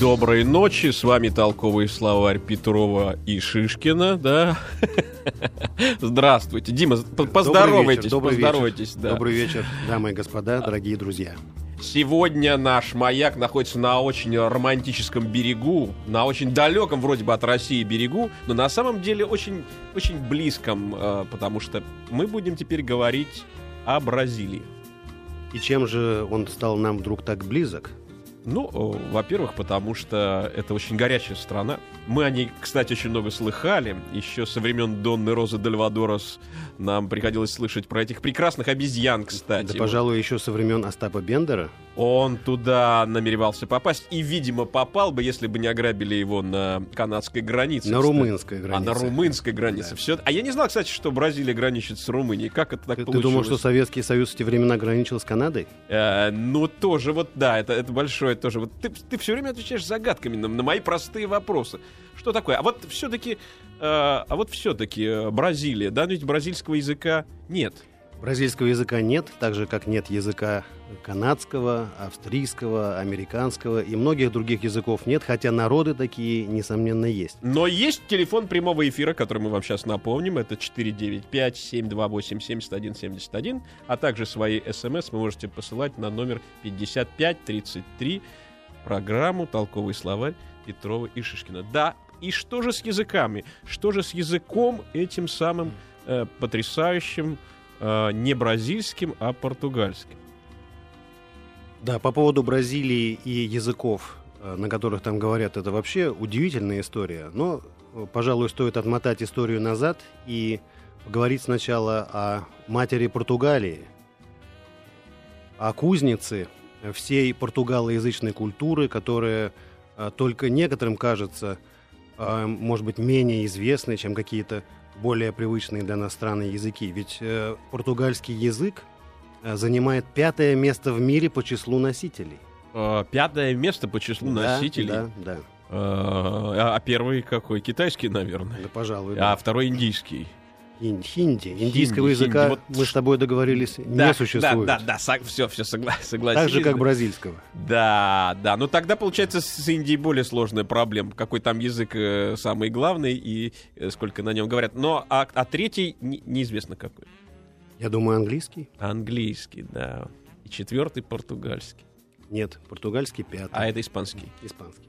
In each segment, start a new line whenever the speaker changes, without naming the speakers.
Доброй ночи, с вами толковый словарь Петрова и Шишкина, да? Здравствуйте, Дима, поздоровайтесь,
добрый вечер,
поздоровайтесь, да.
Добрый вечер, дамы и господа, дорогие друзья.
Сегодня наш маяк находится на очень романтическом берегу, на очень далеком вроде бы от России берегу, но на самом деле очень, очень близком, э, потому что мы будем теперь говорить о Бразилии.
И чем же он стал нам вдруг так близок?
Ну, во-первых, потому что это очень горячая страна. Мы о ней, кстати, очень много слыхали. Еще со времен Донны Розы Дельвадорос нам приходилось слышать про этих прекрасных обезьян, кстати.
Да, пожалуй, еще со времен Остапа Бендера.
Он туда намеревался попасть и, видимо, попал бы, если бы не ограбили его на канадской границе.
На
кстати.
румынской
А
границе.
на румынской границе.
Да.
Все... А я не знал, кстати, что Бразилия граничит с Румынией. Как это так
Ты, ты
получилось?
думал, что Советский Союз в те времена граничил с Канадой?
Э, ну, тоже вот, да, это, это большое тоже. Вот ты, ты все время отвечаешь загадками на, на мои простые вопросы. Что такое? А вот все-таки, а вот все-таки Бразилия, да, ведь бразильского языка нет.
Бразильского языка нет, так же, как нет языка канадского, австрийского, американского и многих других языков нет, хотя народы такие, несомненно, есть.
Но есть телефон прямого эфира, который мы вам сейчас напомним. Это 495-728-7171. А также свои смс вы можете посылать на номер 5533. Программу «Толковый словарь» Петрова и Шишкина. Да, и что же с языками? Что же с языком этим самым э, потрясающим, э, не бразильским, а португальским?
Да, по поводу Бразилии и языков, э, на которых там говорят, это вообще удивительная история. Но, э, пожалуй, стоит отмотать историю назад и поговорить сначала о матери Португалии, о кузнице всей португалоязычной культуры, которая только некоторым кажется, э, может быть, менее известной, чем какие-то более привычные для нас страны языки. Ведь э, португальский язык э, занимает пятое место в мире по числу носителей.
Э, Пятое место по числу
Да,
носителей.
Да, да,
А а первый какой? Китайский, наверное.
да, пожалуй.
А
да.
второй индийский.
Хин- Хинди. Индийского
Хинди,
языка
хинди. Вот
мы с тобой договорились, не существует.
Да, да, да, все, все, согласились.
Так же, как бразильского.
Да, да. Ну тогда, получается, с Индией более сложная проблема. Какой там язык э, самый главный и э, сколько на нем говорят. Но а, а третий не- неизвестно какой.
Я думаю, английский?
Английский, да. И четвертый португальский.
Нет, португальский пятый.
А это испанский.
Испанский.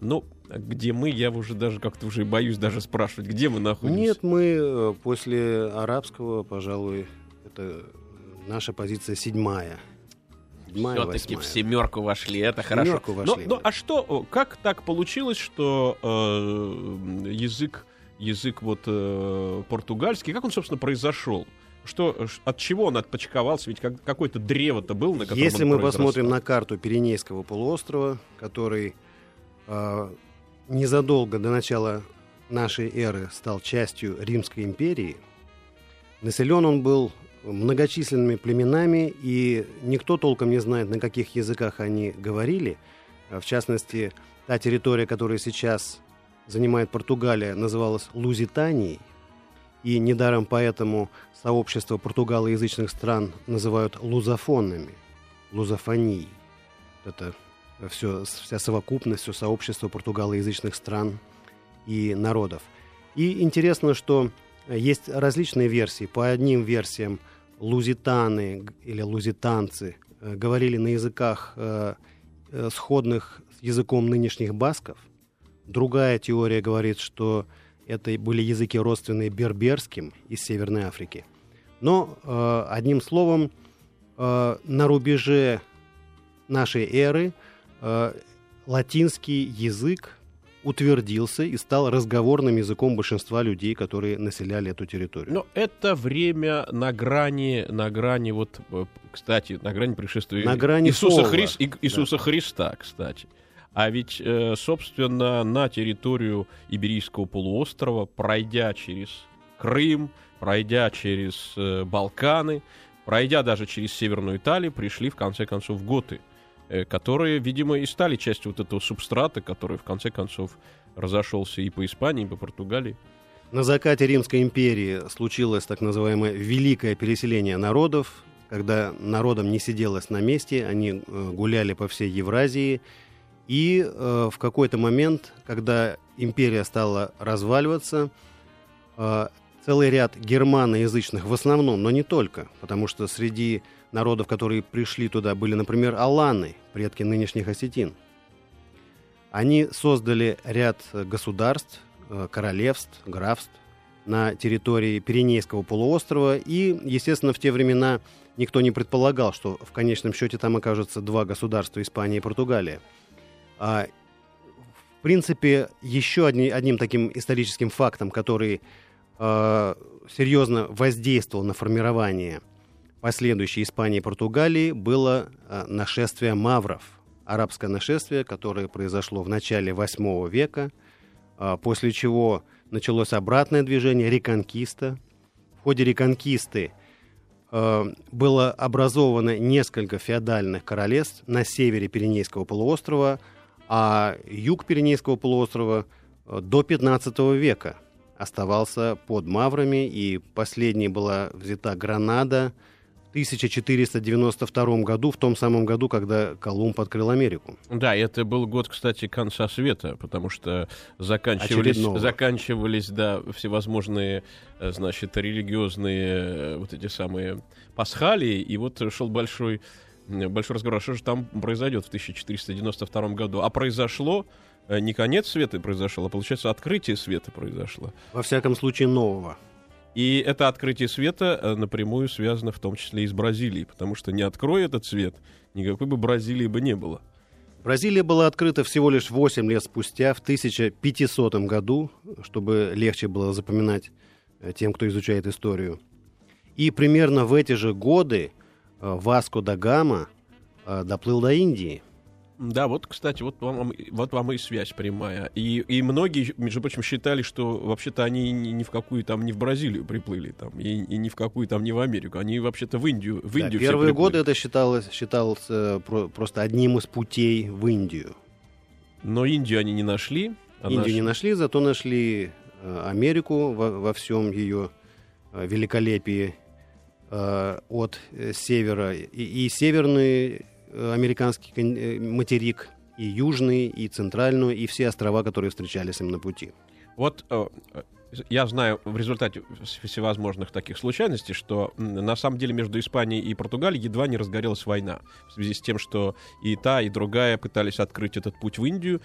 Ну, где мы, я уже даже как-то уже боюсь даже спрашивать, где мы находимся.
Нет, мы э, после арабского, пожалуй, это наша позиция седьмая. Седьмая,
Все-таки в семерку вошли, это хорошо.
семерку
Но-
вошли,
но,
да.
а что, как так получилось, что э, язык, язык вот э, португальский, как он, собственно, произошел? Что, от чего он отпочковался? Ведь как- какое-то древо-то было, на котором
Если
он
мы посмотрим на карту Пиренейского полуострова, который незадолго до начала нашей эры стал частью Римской империи, населен он был многочисленными племенами, и никто толком не знает, на каких языках они говорили. А В частности, та территория, которая сейчас занимает Португалия, называлась Лузитанией, и недаром поэтому сообщество португалоязычных стран называют лузофонами, лузофонией. Это все, вся совокупность, все сообщество португалоязычных стран и народов. И интересно, что есть различные версии. По одним версиям лузитаны или лузитанцы э, говорили на языках, э, э, сходных с языком нынешних басков. Другая теория говорит, что это были языки родственные берберским из Северной Африки. Но, одним словом, на рубеже нашей эры э, латинский язык утвердился и стал разговорным языком большинства людей, которые населяли эту территорию.
Но это время на грани, на грани вот, э, кстати, на грани пришествия
На грани
Иисуса. Хрис- и- Иисуса Христа, кстати. А ведь, э, собственно, на территорию Иберийского полуострова, пройдя через Крым, пройдя через Балканы, пройдя даже через Северную Италию, пришли в конце концов готы. Э, которые, видимо, и стали частью вот этого субстрата, который в конце концов разошелся и по Испании, и по Португалии.
На закате Римской империи случилось так называемое великое переселение народов, когда народам не сиделось на месте, они э, гуляли по всей Евразии, и э, в какой-то момент, когда империя стала разваливаться, э, целый ряд германоязычных, в основном, но не только, потому что среди народов, которые пришли туда, были, например, аланы, предки нынешних осетин. Они создали ряд государств, э, королевств, графств на территории Пиренейского полуострова, и, естественно, в те времена никто не предполагал, что в конечном счете там окажутся два государства, Испания и Португалия. А, в принципе, еще одни, одним таким историческим фактом, который э, серьезно воздействовал на формирование последующей Испании и Португалии, было э, нашествие мавров. Арабское нашествие, которое произошло в начале VIII века, э, после чего началось обратное движение реконкиста. В ходе реконкисты э, было образовано несколько феодальных королевств на севере Пиренейского полуострова, а юг Пиренейского полуострова до 15 века – оставался под Маврами, и последней была взята Гранада 1492 году, в том самом году, когда Колумб открыл Америку.
Да, это был год, кстати, конца света, потому что заканчивались, заканчивались да, всевозможные, э, значит, религиозные э, вот эти самые пасхалии, и вот шел большой большой разговор, а что же там произойдет в 1492 году. А произошло Э, не конец света произошел, а получается открытие света произошло.
Во всяком случае, нового.
И это открытие света э, напрямую связано в том числе и с Бразилией, потому что не открой этот свет, никакой бы Бразилии бы не было.
Бразилия была открыта всего лишь 8 лет спустя, в 1500 году, чтобы легче было запоминать э, тем, кто изучает историю. И примерно в эти же годы Васко да Гама доплыл до Индии –
да, вот, кстати, вот вам, вот вам и связь прямая. И, и многие, между прочим, считали, что вообще-то они ни, ни в какую там, не в Бразилию приплыли, там, и, и ни в какую там, не в Америку. Они вообще-то в Индию, в Индию
да, Первые годы это считалось, считалось э, про, просто одним из путей в Индию.
Но Индию они не нашли.
А Индию наш... не нашли, зато нашли э, Америку во, во всем ее э, великолепии э, от севера. И, и северные американский э, материк, и южный, и центральную, и все острова, которые встречались им на пути.
Вот э, я знаю в результате всевозможных таких случайностей, что на самом деле между Испанией и Португалией едва не разгорелась война. В связи с тем, что и та, и другая пытались открыть этот путь в Индию.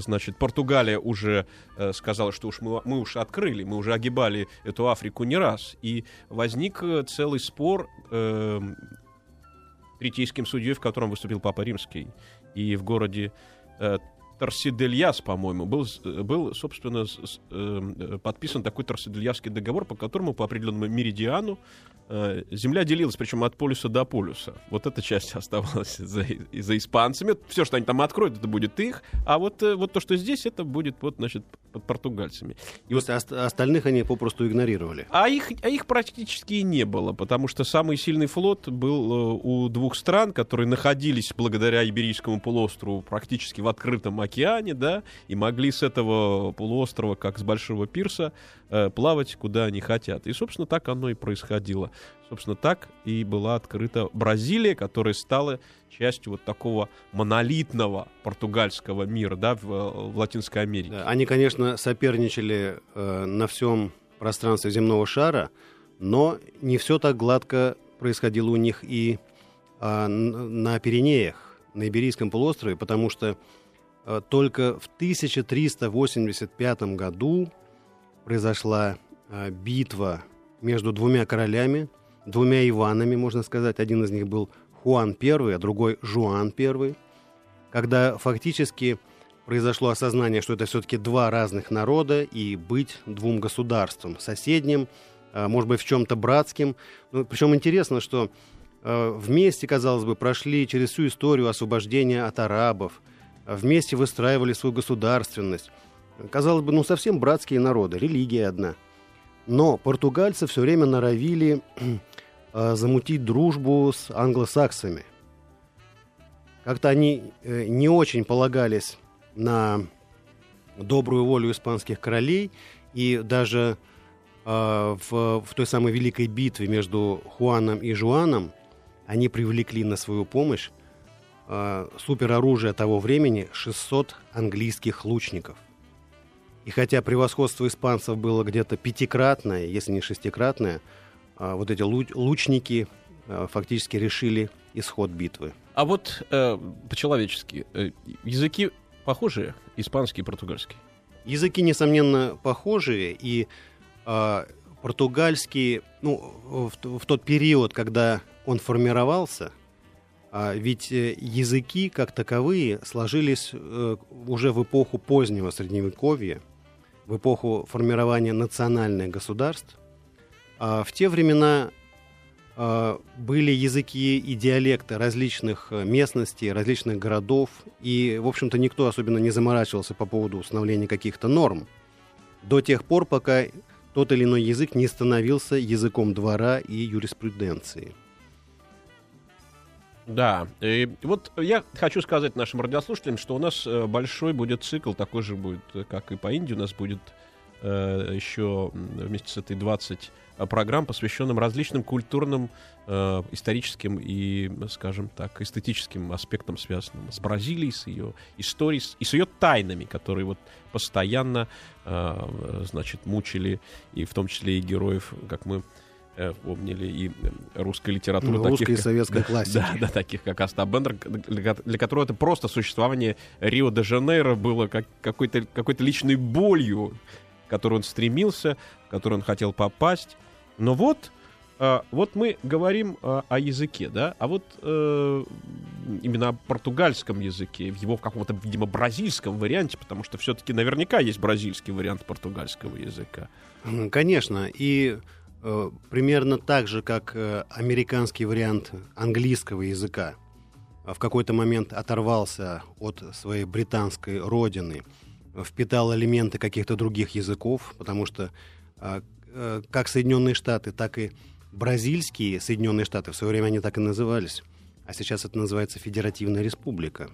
Значит, Португалия уже сказала, что уж мы, мы уж открыли, мы уже огибали эту Африку не раз. И возник целый спор эм, третейским судьей, в котором выступил Папа Римский. И в городе э, Торсидельяс, по-моему, был, был собственно, с, э, подписан такой Торсидельясский договор, по которому по определенному меридиану э, земля делилась, причем от полюса до полюса. Вот эта часть оставалась за, за испанцами. Все, что они там откроют, это будет их. А вот, э, вот то, что здесь, это будет, вот, значит, под португальцами.
И вот остальных они попросту игнорировали.
А их, а их практически и не было, потому что самый сильный флот был э, у двух стран, которые находились благодаря Иберийскому полуострову практически в открытом океане, да, и могли с этого полуострова, как с большого пирса, э, плавать куда они хотят. И, собственно, так оно и происходило. Собственно, так и была открыта Бразилия, которая стала частью вот такого монолитного португальского мира, да, в, в Латинской Америке. Да,
они, конечно, соперничали э, на всем пространстве земного шара, но не все так гладко происходило у них и э, на Пиренеях, на Иберийском полуострове, потому что э, только в 1385 году произошла э, битва между двумя королями, двумя Иванами, можно сказать. Один из них был Хуан I, а другой Жуан I. Когда фактически произошло осознание, что это все-таки два разных народа и быть двум государством, соседним, а, может быть, в чем-то братским. Ну, причем интересно, что вместе, казалось бы, прошли через всю историю освобождения от арабов, вместе выстраивали свою государственность. Казалось бы, ну совсем братские народы, религия одна. Но португальцы все время норовили Э, замутить дружбу с англосаксами. как-то они э, не очень полагались на добрую волю испанских королей, и даже э, в, в той самой великой битве между Хуаном и Жуаном они привлекли на свою помощь э, супероружие того времени 600 английских лучников. И хотя превосходство испанцев было где-то пятикратное, если не шестикратное, э, вот эти лучники э, фактически решили исход битвы.
А вот э, по-человечески, э, языки похожие, испанский и португальский?
Языки, несомненно, похожие, и э, португальский, ну, в, в тот период, когда он формировался, ведь э, языки как таковые сложились э, уже в эпоху позднего Средневековья, в эпоху формирования национальных государств. А в те времена а, были языки и диалекты различных э, местностей, различных городов, и, в общем-то, никто особенно не заморачивался по поводу установления каких-то норм до тех пор, пока тот или иной язык не становился языком двора и юриспруденции.
Да, и вот я хочу сказать нашим радиослушателям, что у нас э, большой будет цикл, такой же будет, э, как и по Индии, у нас будет э, еще вместе с этой 20 Э, программ, посвященным различным культурным, э, историческим и, скажем так, эстетическим аспектам, связанным с Бразилией, с ее историей и с ее тайнами, которые вот постоянно, э, значит, мучили, и в том числе и героев, как мы помнили и русской литературы.
Ну, русской и советской да, классики.
Да, да, таких как Аста Бендер, для, для которого это просто существование Рио-де-Жанейро было как, какой-то какой личной болью, к которой он стремился, в которую он хотел попасть. Но вот, э, вот мы говорим э, о языке, да, а вот э, именно о португальском языке, в его в каком-то, видимо, бразильском варианте, потому что все-таки наверняка есть бразильский вариант португальского языка.
Конечно, и э, примерно так же, как э, американский вариант английского языка в какой-то момент оторвался от своей британской родины, впитал элементы каких-то других языков, потому что э, Э, как Соединенные Штаты, так и бразильские Соединенные Штаты, в свое время они так и назывались, а сейчас это называется Федеративная Республика.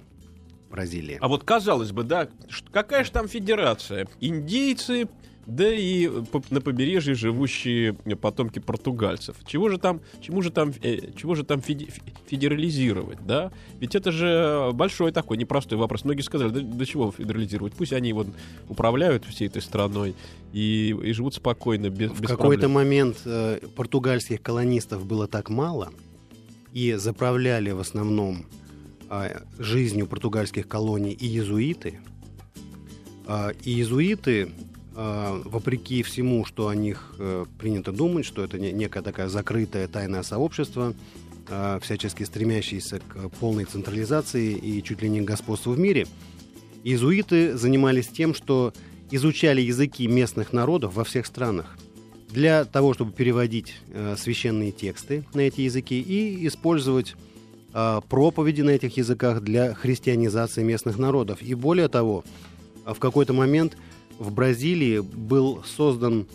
Бразилия.
А вот казалось бы, да, какая же там федерация? Индейцы, да и на побережье живущие потомки португальцев. Чего же там, чему же там, э, чего же там федерализировать, да? Ведь это же большой такой непростой вопрос. Многие сказали, да, до чего федерализировать? Пусть они вот управляют всей этой страной и, и живут спокойно, без,
В какой-то момент э, португальских колонистов было так мало, и заправляли в основном э, жизнью португальских колоний и иезуиты. Э, и иезуиты а, вопреки всему, что о них э, принято думать, что это некая такая закрытое тайное сообщество, а, всячески стремящееся к полной централизации и чуть ли не господству в мире, иезуиты занимались тем, что изучали языки местных народов во всех странах для того, чтобы переводить э, священные тексты на эти языки и использовать а, проповеди на этих языках для христианизации местных народов. И более того, в какой-то момент – в Бразилии был создан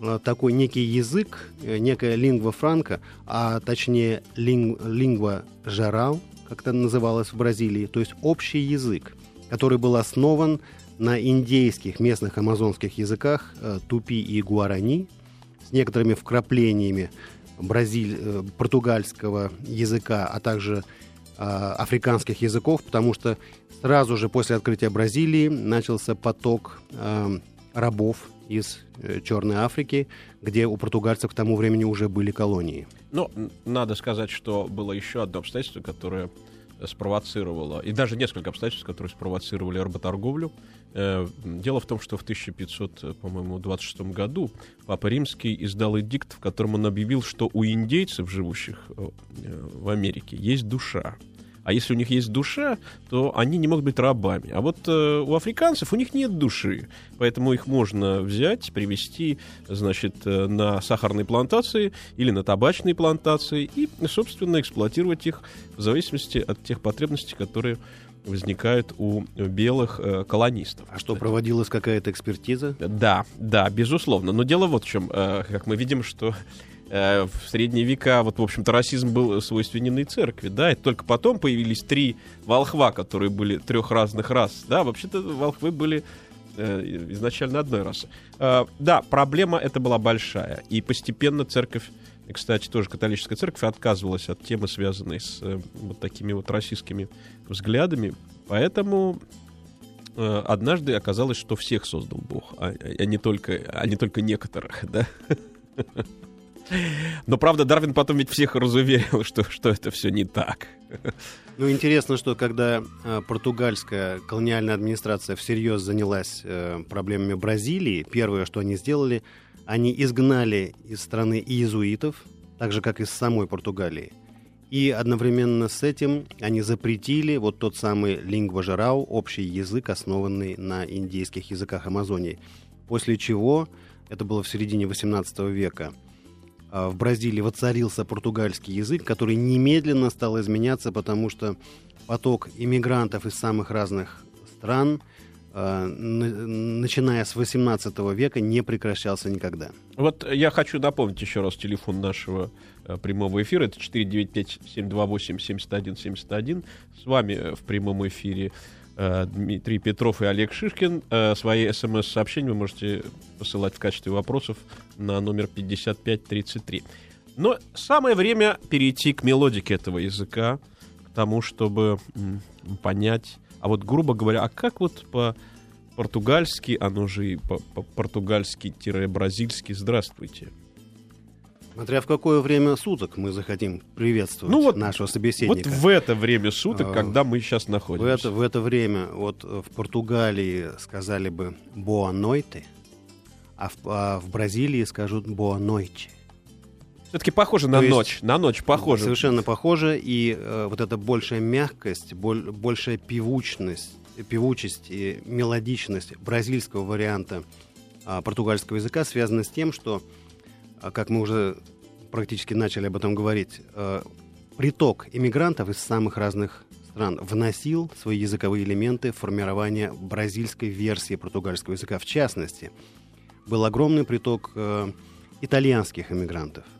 э, такой некий язык, э, некая лингва франка, а точнее линг, лингва жарал, как это называлось в Бразилии, то есть общий язык, который был основан на индейских местных амазонских языках э, тупи и гуарани с некоторыми вкраплениями бразиль, португальского языка, а также африканских языков, потому что Сразу же после открытия Бразилии начался поток э, рабов из э, Черной Африки, где у португальцев к тому времени уже были колонии.
Ну, надо сказать, что было еще одно обстоятельство, которое спровоцировало, и даже несколько обстоятельств, которые спровоцировали работорговлю. Э, дело в том, что в 1500, по-моему, 26 году Папа Римский издал эдикт, в котором он объявил, что у индейцев, живущих э, в Америке, есть душа. А если у них есть душа, то они не могут быть рабами. А вот э, у африканцев у них нет души. Поэтому их можно взять, привести, значит, э, на сахарные плантации или на табачные плантации и, собственно, эксплуатировать их в зависимости от тех потребностей, которые возникают у белых э, колонистов.
А что, проводилась какая-то экспертиза?
Да, да, безусловно. Но дело вот в чем. Э, как мы видим, что в средние века, вот, в общем-то, расизм был свойственен и церкви, да, и только потом появились три волхва, которые были трех разных рас, да, вообще-то волхвы были э, изначально одной расы. Э, да, проблема это была большая, и постепенно церковь кстати, тоже католическая церковь отказывалась от темы, связанной с э, вот такими вот российскими взглядами. Поэтому э, однажды оказалось, что всех создал Бог, а, а, не, только, а не только некоторых, да. Но, правда, Дарвин потом ведь всех разуверил, что, что это все не так.
Ну, интересно, что когда э, португальская колониальная администрация всерьез занялась э, проблемами Бразилии, первое, что они сделали, они изгнали из страны иезуитов, так же, как из самой Португалии. И одновременно с этим они запретили вот тот самый лингва жарау, общий язык, основанный на индейских языках Амазонии. После чего, это было в середине XVIII века, в Бразилии воцарился португальский язык, который немедленно стал изменяться, потому что поток иммигрантов из самых разных стран – Э, начиная с 18 века, не прекращался никогда.
Вот я хочу напомнить еще раз телефон нашего э, прямого эфира. Это 495-728-7171. С вами э, в прямом эфире Дмитрий Петров и Олег Шишкин. Свои смс-сообщения вы можете посылать в качестве вопросов на номер 5533. Но самое время перейти к мелодике этого языка, к тому, чтобы понять а вот, грубо говоря, а как вот по португальски, оно же и по-португальски-бразильски «здравствуйте»?
Смотря в какое время суток мы захотим приветствовать ну вот, нашего собеседника.
Вот в это время суток, а, когда мы сейчас находимся.
В это, в это время, вот в Португалии сказали бы «boa noite», а в, а в Бразилии скажут «boa noite».
Все-таки похоже на То ночь. Есть, на ночь похоже.
Совершенно похоже. И э, вот эта большая мягкость, боль, большая певучность, певучесть и мелодичность бразильского варианта э, португальского языка связана с тем, что, э, как мы уже практически начали об этом говорить, э, приток иммигрантов из самых разных стран вносил свои языковые элементы в формирование бразильской версии португальского языка. В частности, был огромный приток э, итальянских иммигрантов –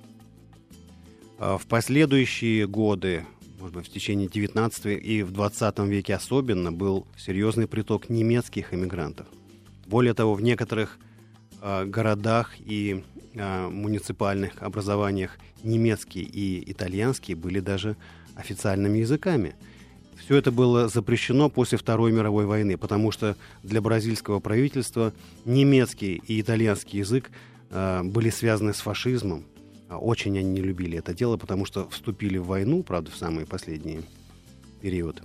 а, в последующие годы, может быть, в течение 19 и в 20 веке особенно, был серьезный приток немецких иммигрантов. Более того, в некоторых э, городах и э, муниципальных образованиях немецкий и итальянский были даже официальными языками. Все это было запрещено после Второй мировой войны, потому что для бразильского правительства немецкий и итальянский язык э, были связаны с фашизмом, а очень они не любили это дело, потому что вступили в войну, правда, в самые последние периоды.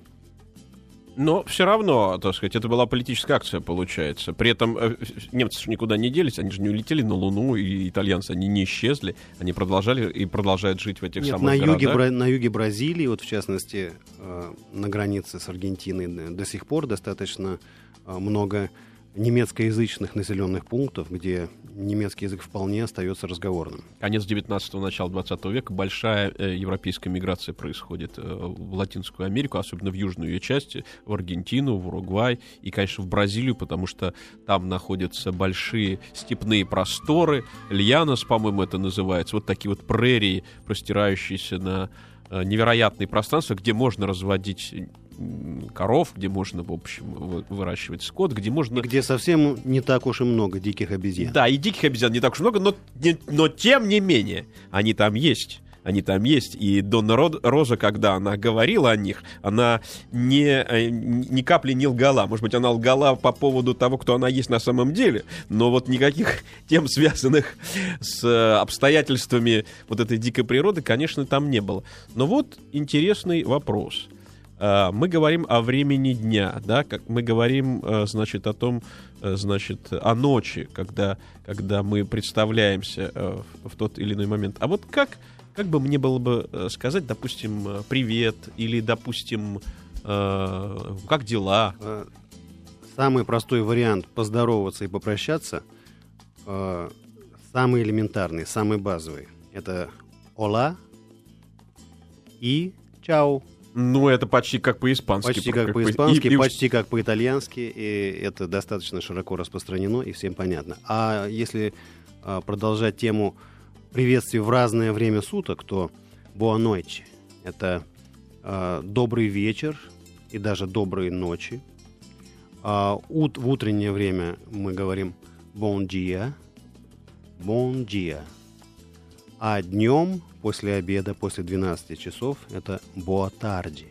Но все равно, так сказать, это была политическая акция, получается. При этом э, немцы же никуда не делись, они же не улетели на Луну, и итальянцы, они не исчезли, они продолжали и продолжают жить в этих Нет, самых
на
городах.
юге, на юге Бразилии, вот в частности, э, на границе с Аргентиной до сих пор достаточно э, много немецкоязычных населенных пунктов, где немецкий язык вполне остается разговорным.
Конец 19-го, начало 20 века. Большая э, европейская миграция происходит э, в Латинскую Америку, особенно в южную ее часть, в Аргентину, в Уругвай и, конечно, в Бразилию, потому что там находятся большие степные просторы, Льянос, по-моему, это называется, вот такие вот прерии, простирающиеся на э, невероятные пространства, где можно разводить коров, где можно, в общем, выращивать скот, где можно...
И где совсем не так уж и много диких обезьян.
Да, и диких обезьян не так уж много, но, но тем не менее, они там есть они там есть. И Донна Роза, когда она говорила о них, она не, э, ни капли не лгала. Может быть, она лгала по поводу того, кто она есть на самом деле, но вот никаких тем, связанных с э, обстоятельствами вот этой дикой природы, конечно, там не было. Но вот интересный вопрос. Э, мы говорим о времени дня, да, как мы говорим, э, значит, о том, э, значит, о ночи, когда, когда мы представляемся в, тот или иной момент. А вот как, как бы мне было бы сказать, допустим, привет или, допустим, как дела?
Самый простой вариант поздороваться и попрощаться, самый элементарный, самый базовый, это «Ола» и «Чао».
Ну, это почти как по-испански.
Почти как, по-испански, и, почти и... как по-итальянски. И это достаточно широко распространено и всем понятно. А если а, продолжать тему приветствие в разное время суток, то «буанойчи» — это э, «добрый вечер» и даже «добрые ночи». А ут, в утреннее время мы говорим «bon dia», «bon dia». А днем, после обеда, после 12 часов, это «boa tarde».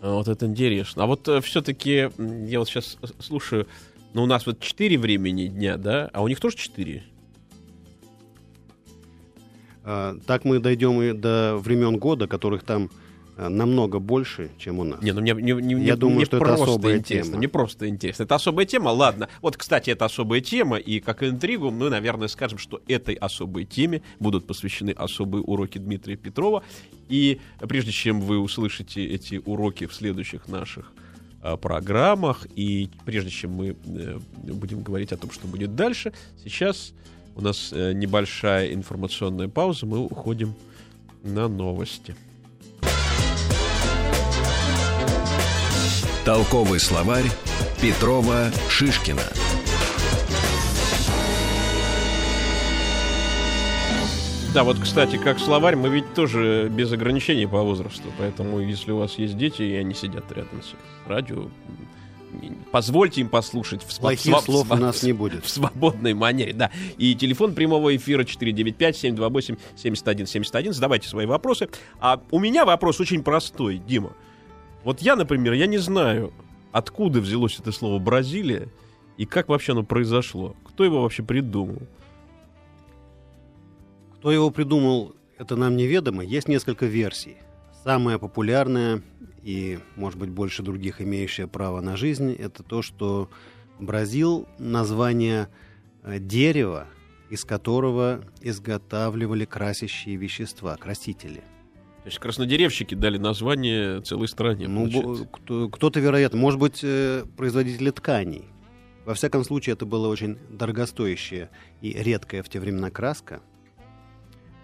А, Вот это интересно. А вот все-таки я вот сейчас слушаю, ну у нас вот 4 времени дня, да, а у них тоже 4?
А, Так мы дойдем и до времен года, которых там намного больше, чем у нас.
Не, ну мне, мне, мне,
Я думаю,
мне
что это
просто
особая
интересно.
тема.
Мне просто интересно. Это особая тема, ладно. Вот, кстати, это особая тема, и как интригу мы, наверное, скажем, что этой особой теме будут посвящены особые уроки Дмитрия Петрова. И прежде чем вы услышите эти уроки в следующих наших а, программах, и прежде чем мы э, будем говорить о том, что будет дальше, сейчас у нас э, небольшая информационная пауза, мы уходим на новости.
Толковый словарь Петрова Шишкина.
Да, вот, кстати, как словарь, мы ведь тоже без ограничений по возрасту, поэтому если у вас есть дети, и они сидят рядом с радио, позвольте им послушать в,
Плохих
сва-
слов у
сва-
нас не будет.
в свободной манере, да. И телефон прямого эфира 495-728-7171. Задавайте свои вопросы. А у меня вопрос очень простой, Дима. Вот я, например, я не знаю, откуда взялось это слово «Бразилия» и как вообще оно произошло. Кто его вообще придумал?
Кто его придумал, это нам неведомо. Есть несколько версий. Самая популярная и, может быть, больше других имеющая право на жизнь, это то, что Бразил — название э, дерева, из которого изготавливали красящие вещества, красители.
Есть краснодеревщики дали название целой стране.
Ну, кто-то, вероятно, может быть, э, производители тканей. Во всяком случае, это была очень дорогостоящая и редкая в те времена краска,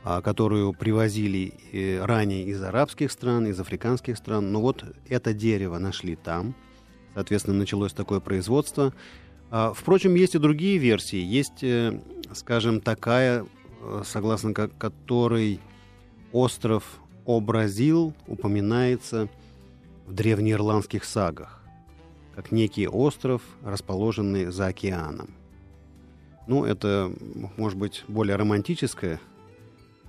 а, которую привозили э, ранее из арабских стран, из африканских стран. Но вот это дерево нашли там. Соответственно, началось такое производство. А, Впрочем, есть и другие версии. Есть, э, скажем, такая, согласно ко- которой остров Образил упоминается в древнеирландских сагах, как некий остров, расположенный за океаном. Ну, это, может быть, более романтическая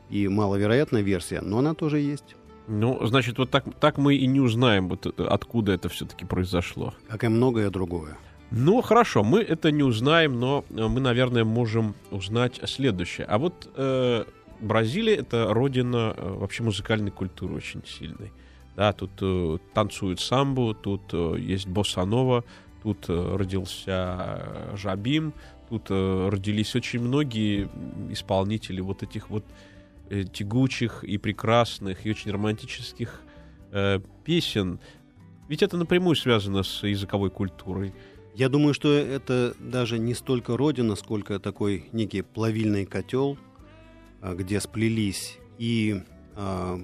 и маловероятная версия, но она тоже есть,
Ну, значит, вот так, так мы и не узнаем, вот, э, откуда это все-таки произошло.
как и многое другое.
Ну, хорошо, мы это не узнаем, но э, мы, наверное, можем узнать следующее. А вот э, Бразилия — это родина э, вообще музыкальной культуры очень сильной. Да, тут э, танцуют самбу, тут э, есть боссанова, тут э, родился э, Жабим, тут э, родились очень многие исполнители вот этих вот э, тягучих и прекрасных и очень романтических э, песен. Ведь это напрямую связано с языковой культурой.
Я думаю, что это даже не столько родина, сколько такой некий плавильный котел, где сплелись и а,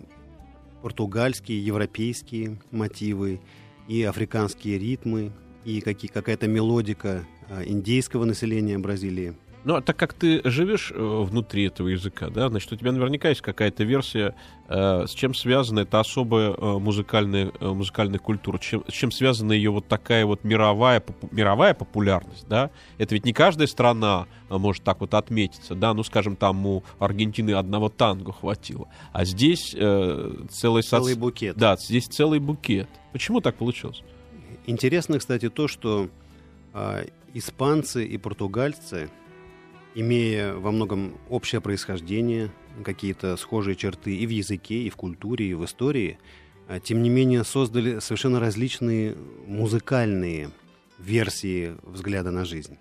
португальские, европейские мотивы, и африканские ритмы, и какие, какая-то мелодика а, индейского населения Бразилии.
Ну, а так как ты живешь э, внутри этого языка, да, значит, у тебя наверняка есть какая-то версия, э, с чем связана эта особая э, музыкальная, э, музыкальная культура, чем, с чем связана ее вот такая вот мировая, попу- мировая популярность, да? Это ведь не каждая страна э, может так вот отметиться, да, ну, скажем, там у Аргентины одного танго хватило, а здесь э, целый, соц-
Целый букет.
Да, здесь целый букет. Почему так получилось?
Интересно, кстати, то, что а, испанцы и португальцы, имея во многом общее происхождение, какие-то схожие черты и в языке, и в культуре, и в истории, а, тем не менее создали совершенно различные музыкальные версии взгляда на жизнь.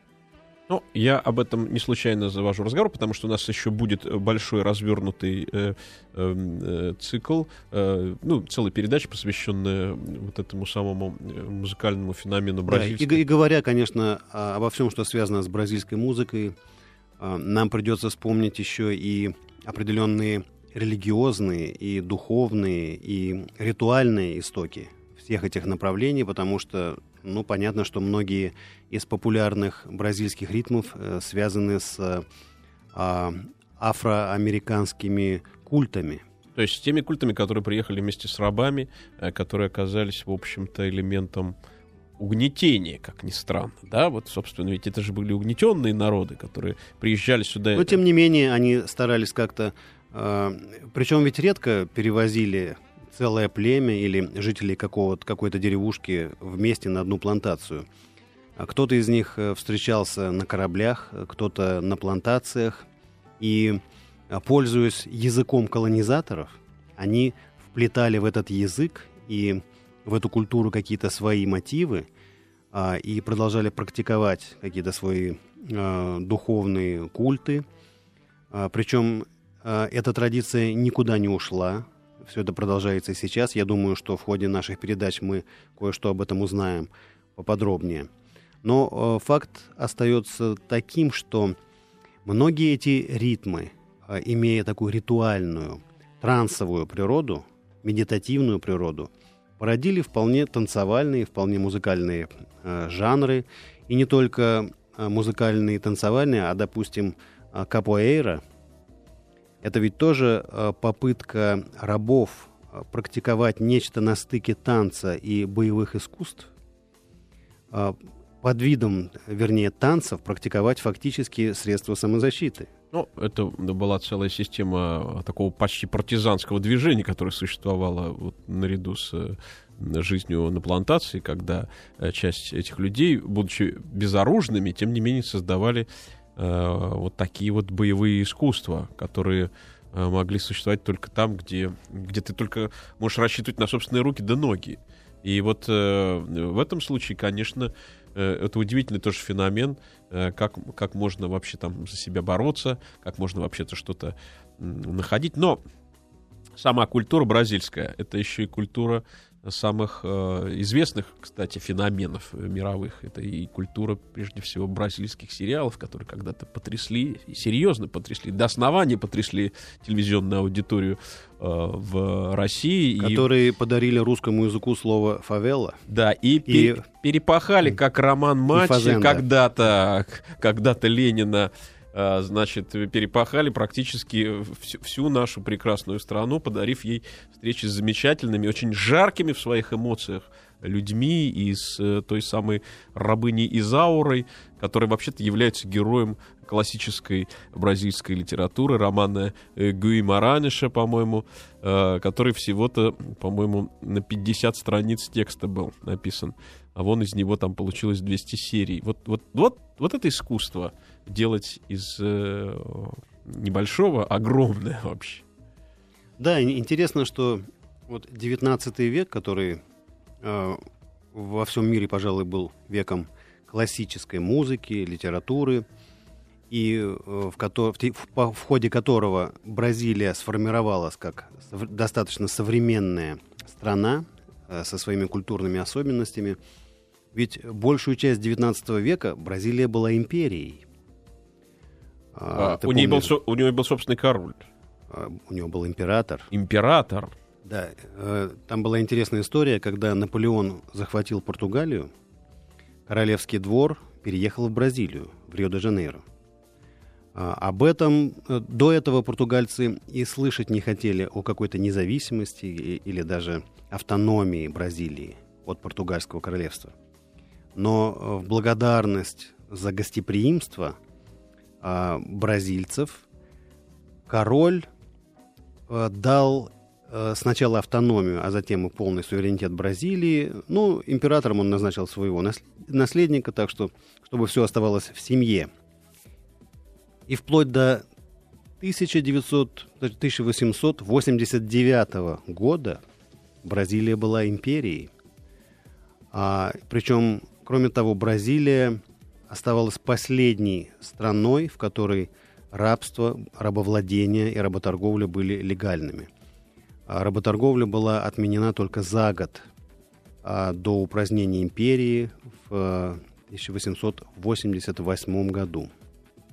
Ну, я об этом не случайно завожу разговор, потому что у нас еще будет э, большой развернутый э, э, э, цикл, э, ну, целая передача, посвященная вот этому самому э, музыкальному феномену
Да, и, и говоря, конечно, о- обо всем, что связано с бразильской музыкой, а, нам придется вспомнить еще и определенные религиозные и духовные и ритуальные истоки всех этих направлений, потому что, ну, понятно, что многие из популярных бразильских ритмов э, связаны с а, афроамериканскими культами.
То есть с теми культами, которые приехали вместе с рабами, э, которые оказались, в общем-то, элементом угнетения, как ни странно, да, вот, собственно, ведь это же были угнетенные народы, которые приезжали сюда.
Но, тем не менее, они старались как-то, э, причем ведь редко перевозили целое племя или жителей какого-то, какой-то деревушки вместе на одну плантацию. А кто-то из них э, встречался на кораблях, кто-то на плантациях, и, э, пользуясь языком колонизаторов, они вплетали в этот язык и в эту культуру какие-то свои мотивы а, и продолжали практиковать какие-то свои а, духовные культы. А, причем а, эта традиция никуда не ушла. Все это продолжается и сейчас. Я думаю, что в ходе наших передач мы кое-что об этом узнаем поподробнее. Но а, факт остается таким, что многие эти ритмы, а, имея такую ритуальную, трансовую природу, медитативную природу, породили вполне танцевальные, вполне музыкальные э, жанры. И не только э, музыкальные и танцевальные, а, допустим, э, капоэйра. Это ведь тоже попытка рабов практиковать нечто на стыке танца и боевых искусств. Под видом, вернее, танцев практиковать фактически средства самозащиты –
ну, это была целая система такого почти партизанского движения, которое существовало вот наряду с э, жизнью на плантации, когда э, часть этих людей, будучи безоружными, тем не менее создавали э, вот такие вот боевые искусства, которые э, могли существовать только там, где, где ты только можешь рассчитывать на собственные руки да ноги. И вот э, в этом случае, конечно, э, это удивительный тоже феномен, э, как, как можно вообще там за себя бороться, как можно вообще-то что-то находить. Но сама культура бразильская, это еще и культура самых э, известных, кстати, феноменов мировых. Это и культура, прежде всего, бразильских сериалов, которые когда-то потрясли, серьезно потрясли, до основания потрясли телевизионную аудиторию э, в России.
Которые и... подарили русскому языку слово «фавела».
Да, и, и... Пер... перепахали, как роман Матча, когда-то когда Ленина значит, перепахали практически всю, всю нашу прекрасную страну, подарив ей встречи с замечательными, очень жаркими в своих эмоциях людьми и с э, той самой рабыней Изаурой, которая вообще-то является героем классической бразильской литературы, романа э, Гуи Мараниша, по-моему, э, который всего-то, по-моему, на 50 страниц текста был написан. А вон из него там получилось 200 серий. Вот, вот, вот, вот это искусство делать из э, небольшого огромное вообще.
Да, интересно, что вот 19 век, который э, во всем мире, пожалуй, был веком классической музыки, литературы, и э, в, в, в, в ходе которого Бразилия сформировалась как достаточно современная страна э, со своими культурными особенностями. Ведь большую часть XIX века Бразилия была империей.
А, у, нее был, у нее был собственный король.
А, у него был император.
Император.
Да, э, там была интересная история, когда Наполеон захватил Португалию, королевский двор переехал в Бразилию, в Рио-де-Жанейро. А, об этом э, до этого португальцы и слышать не хотели о какой-то независимости или даже автономии Бразилии от португальского королевства. Но э, в благодарность за гостеприимство – а, бразильцев, король а, дал а, сначала автономию, а затем и полный суверенитет Бразилии. Ну, императором он назначил своего наследника, так что, чтобы все оставалось в семье. И вплоть до 1900, 1889 года Бразилия была империей. А, причем, кроме того, Бразилия оставалась последней страной, в которой рабство, рабовладение и работорговля были легальными. А работорговля была отменена только за год а до упразднения империи в 1888 году.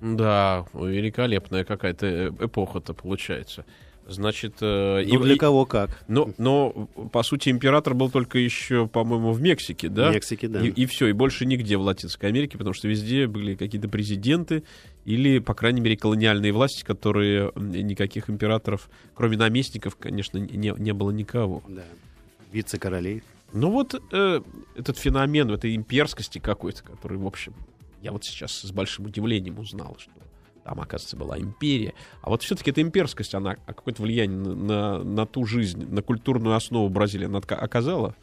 Да, великолепная какая-то эпоха-то получается. Значит, э,
Ну, для кого как.
Но, но, по сути, император был только еще, по-моему, в Мексике, да?
В Мексике, да.
И, и все, и больше нигде в Латинской Америке, потому что везде были какие-то президенты или, по крайней мере, колониальные власти, которые никаких императоров, кроме наместников, конечно, не, не было никого.
Да. Вице-королей.
Ну вот э, этот феномен этой имперскости какой-то, который, в общем, я вот сейчас с большим удивлением узнал, что там, оказывается, была империя. А вот все-таки эта имперскость, она какое-то влияние на, на, ту жизнь, на культурную основу Бразилии она оказала?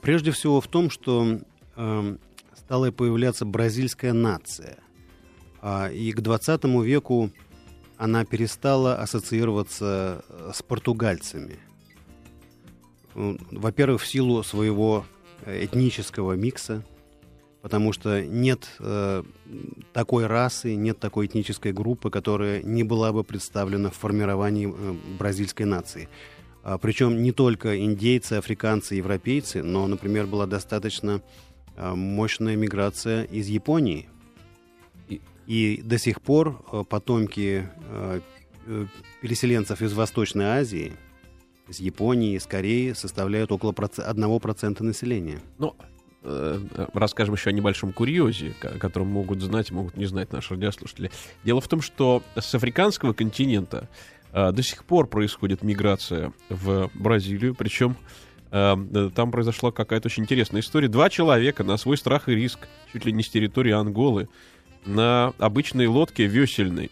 Прежде всего в том, что э, стала появляться бразильская нация. А, и к 20 веку она перестала ассоциироваться э, с португальцами. Во-первых, в силу своего э, этнического микса, потому что нет э, такой расы, нет такой этнической группы, которая не была бы представлена в формировании э, бразильской нации. А, причем не только индейцы, африканцы, европейцы, но, например, была достаточно а, мощная миграция из Японии.
И-
И до сих пор а, потомки а, э, переселенцев из Восточной Азии, из Японии, из Кореи составляют около проц- 1% населения.
Э, расскажем еще о небольшом курьезе, о котором могут знать, могут не знать наши радиослушатели. Дело в том, что с африканского континента э, до сих пор происходит миграция в Бразилию, причем э, э, там произошла какая-то очень интересная история. Два человека на свой страх и риск, чуть ли не с территории Анголы, на обычной лодке весельной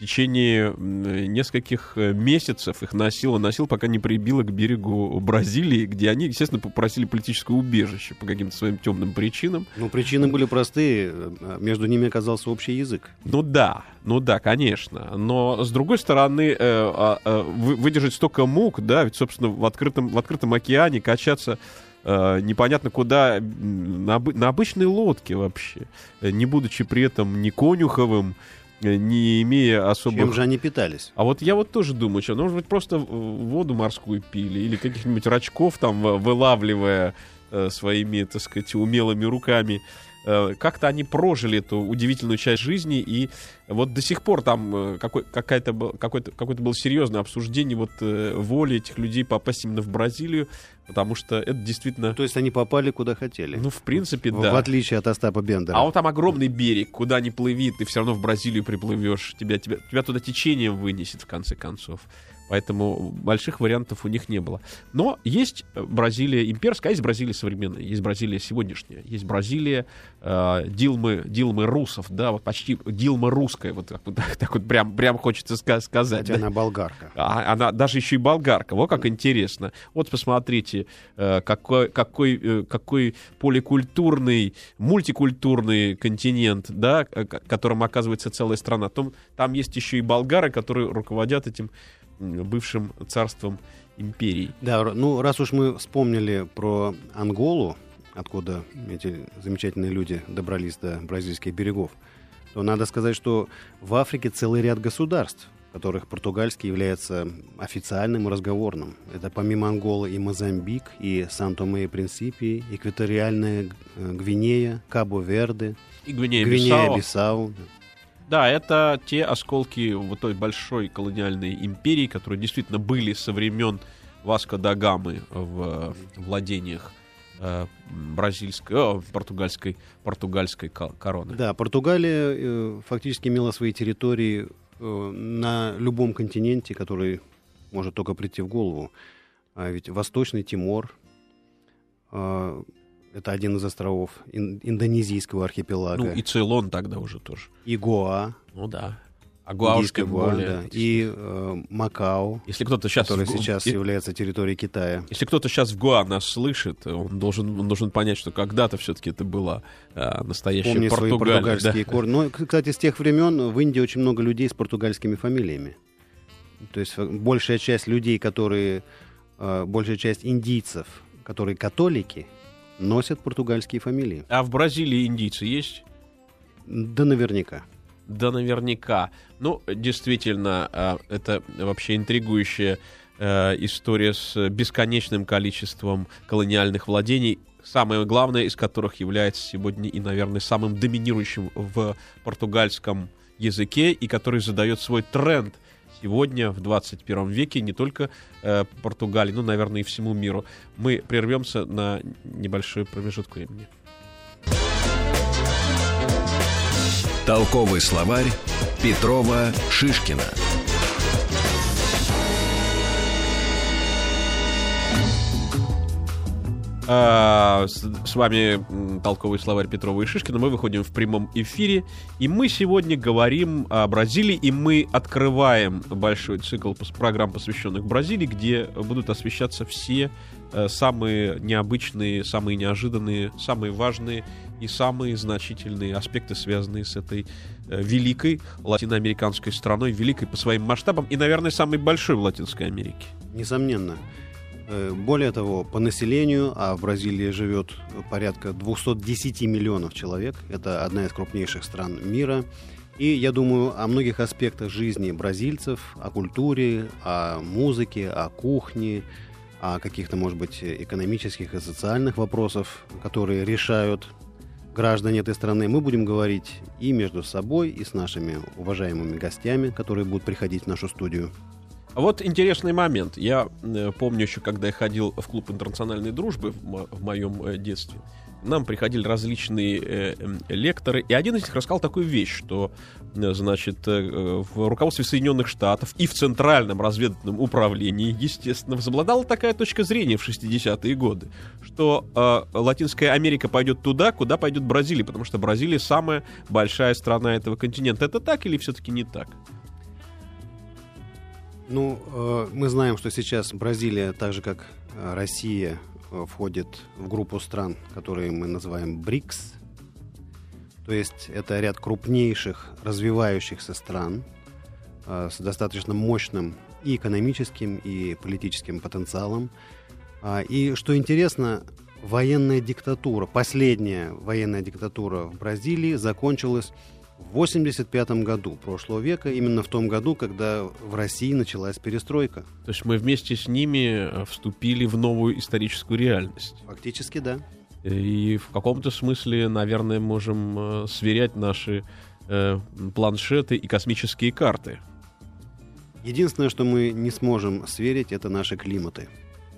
течение нескольких э, месяцев их носило, носил, пока не прибило к берегу Бразилии, где они, естественно, попросили политическое убежище по каким-то своим темным причинам.
Ну, причины были простые, э, между ними оказался общий язык.
Ну да, ну да, конечно. Но с другой стороны, э, а, вы- выдержать столько мук, да, ведь, собственно, в открытом, в открытом океане качаться э, непонятно куда, на, на обычной лодке вообще, э, не будучи при этом ни конюховым, э, не имея особых...
Чем же они питались?
А вот я вот тоже думаю, что, ну, может быть, просто воду морскую пили или каких-нибудь рачков там э, вылавливая э, своими, так сказать, умелыми руками. Э, как-то они прожили эту удивительную часть жизни, и вот до сих пор там э, какой, какая-то, какой-то, какое-то было серьезное обсуждение вот э, воли этих людей попасть именно в Бразилию, потому что это действительно,
То есть они попали куда хотели.
ну, в принципе,
в,
да.
в отличие от Остапа Бендера.
А вот там огромный берег, куда ни плыви, ты все равно в Бразилию приплывешь, тебя, тебя, тебя туда течением вынесет в конце концов. Поэтому больших вариантов у них не было. Но есть Бразилия имперская, а есть Бразилия современная, есть Бразилия сегодняшняя, есть Бразилия э, Дилмы, Дилмы русов, да, вот почти Дилма русская, вот так вот, так вот прям, прям хочется ска- сказать.
Хотя
да.
она болгарка.
А она даже еще и болгарка. Вот как интересно. Вот посмотрите, э, какой, какой, э, какой поликультурный, мультикультурный континент, да, которым оказывается целая страна. Том, там есть еще и болгары, которые руководят этим бывшим царством империи.
Да, ну раз уж мы вспомнили про Анголу, откуда эти замечательные люди добрались до бразильских берегов, то надо сказать, что в Африке целый ряд государств, в которых португальский является официальным и разговорным. Это помимо Анголы и Мозамбик, и Сан-Томе и Принсипи, экваториальная э, Гвинея, Кабо-Верде,
И Гвинея-Бисау.
Гвинея-Бисау.
Да, это те осколки вот той большой колониальной империи, которые действительно были со времен Васко да Гамы в владениях э, бразильской, о, португальской, португальской ко- короны.
Да, Португалия э, фактически имела свои территории э, на любом континенте, который может только прийти в голову. А ведь Восточный Тимор это один из островов ин- индонезийского архипелага.
Ну и Цейлон тогда уже тоже.
и Гоа,
Ну да. А Гуа уж тем более.
да, и э, Макао,
Если кто-то сейчас,
который
в-
сейчас
и-
является территорией Китая.
если кто-то сейчас в Гуа нас слышит, он должен, он должен понять, что когда-то все-таки это была а, настоящая
Помни свои
Португалия.
португальские
да.
корни. Ну, кстати, с тех времен в Индии очень много людей с португальскими фамилиями. То есть э, большая часть людей, которые, э, большая часть индийцев, которые католики, носят португальские фамилии.
А в Бразилии индийцы есть?
Да наверняка.
Да, наверняка. Ну, действительно, а, это вообще интригующая э, история с бесконечным количеством колониальных владений, самое главное из которых является сегодня и, наверное, самым доминирующим в португальском языке, и который задает свой тренд сегодня, в 21 веке, не только э, Португалии, но, наверное, и всему миру. Мы прервемся на небольшой промежуток времени.
Толковый словарь Петрова Шишкина.
А, с, с вами толковый словарь Петрова и Шишкина. Мы выходим в прямом эфире. И мы сегодня говорим о Бразилии. И мы открываем большой цикл программ, посвященных Бразилии, где будут освещаться все э, самые необычные, самые неожиданные, самые важные и самые значительные аспекты, связанные с этой э, великой латиноамериканской страной, великой по своим масштабам и, наверное, самой большой в Латинской Америке.
Несомненно. Э, более того, по населению, а в Бразилии живет порядка 210 миллионов человек, это одна из крупнейших стран мира, и я думаю о многих аспектах жизни бразильцев, о культуре, о музыке, о кухне, о каких-то, может быть, экономических и социальных вопросах, которые решают граждане этой страны. Мы будем говорить и между собой, и с нашими уважаемыми гостями, которые будут приходить в нашу студию.
Вот интересный момент. Я э, помню еще, когда я ходил в клуб интернациональной дружбы в, мо- в моем э, детстве, нам приходили различные э, лекторы, и один из них рассказал такую вещь, что, э, значит, э, в руководстве Соединенных Штатов и в Центральном разведывательном управлении, естественно, возобладала такая точка зрения в 60-е годы, что э, Латинская Америка пойдет туда, куда пойдет Бразилия, потому что Бразилия самая большая страна этого континента. Это так или все-таки не так?
Ну, э, мы знаем, что сейчас Бразилия, так же как э, Россия, э, входит в группу стран, которые мы называем БРИКС. То есть это ряд крупнейших развивающихся стран с достаточно мощным и экономическим, и политическим потенциалом. А, и что интересно, военная диктатура, последняя военная диктатура в Бразилии закончилась в 85 году прошлого века, именно в том году, когда в России началась перестройка.
То есть мы вместе с ними э, вступили в новую историческую реальность.
Фактически, да.
И в каком-то смысле, наверное, можем э, сверять наши э, планшеты и космические карты.
Единственное, что мы не сможем сверить, это наши климаты.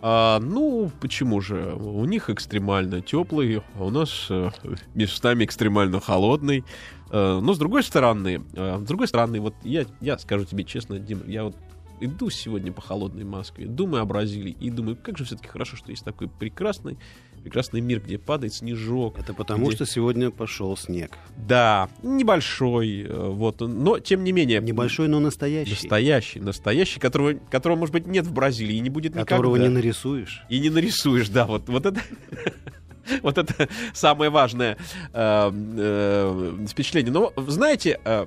А, ну, почему же? У них экстремально теплый, а у нас э, местами экстремально холодный. Э, но с другой стороны, э, с другой стороны, вот я, я скажу тебе честно, Дим, я вот иду сегодня по холодной Москве, думаю о Бразилии и думаю, как же все-таки хорошо, что есть такой прекрасный, прекрасный мир, где падает снежок.
Это потому,
где...
что сегодня пошел снег.
Да, небольшой, э, вот, но тем не менее.
Небольшой, но настоящий.
Настоящий, настоящий, которого, которого может быть, нет в Бразилии и не будет
никогда. Которого
не
нарисуешь.
И не нарисуешь, да, вот, вот это... Вот это самое важное э, э, впечатление. Но знаете, э,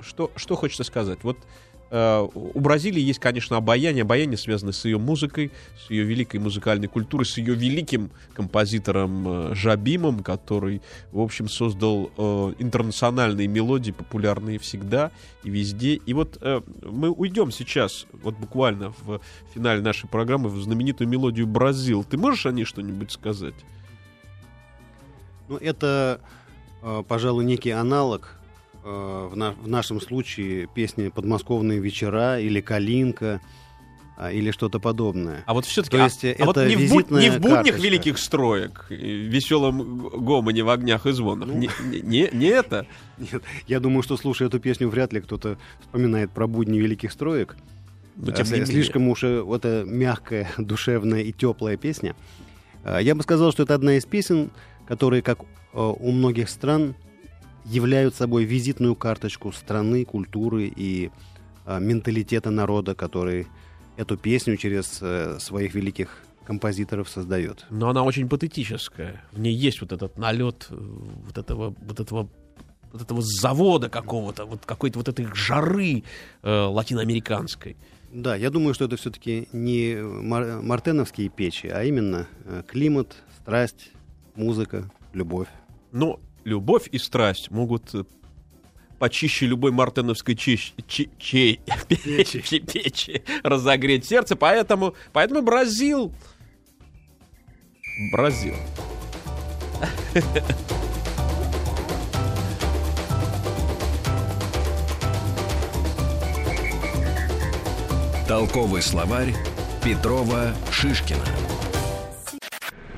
что, что хочется сказать? Вот э, у Бразилии есть, конечно, обаяние. Обаяние связано с ее музыкой, с ее великой музыкальной культурой, с ее великим композитором э, Жабимом, который, в общем, создал э, интернациональные мелодии, популярные всегда и везде. И вот э, мы уйдем сейчас, вот буквально в финале нашей программы, в знаменитую мелодию «Бразил». Ты можешь о ней что-нибудь сказать?
Ну, это, э, пожалуй, некий аналог э, в, на, в нашем случае песни «Подмосковные вечера» или «Калинка», а, или что-то подобное.
А вот все-таки, То есть, а, это а вот не в, буд, не в буднях карточка. великих строек, веселом гомоне в огнях и звонах, ну, не, не, не это?
Нет, я думаю, что слушая эту песню, вряд ли кто-то вспоминает про будни великих строек. Но, тем не Слишком уж э, вот эта мягкая, душевная и теплая песня. Я бы сказал, что это одна из песен, которые, как э, у многих стран, являются собой визитную карточку страны, культуры и э, менталитета народа, который эту песню через э, своих великих композиторов создает.
Но она очень патетическая. В ней есть вот этот налет вот этого, вот этого вот этого завода какого-то, вот какой-то вот этой жары э, латиноамериканской.
Да, я думаю, что это все-таки не мар- мартеновские печи, а именно климат, страсть, музыка, любовь.
Но любовь и страсть могут э, почище любой мартеновской чеч, че, че, печи. печи разогреть сердце. Поэтому, поэтому Бразил... Бразил.
Толковый словарь Петрова Шишкина.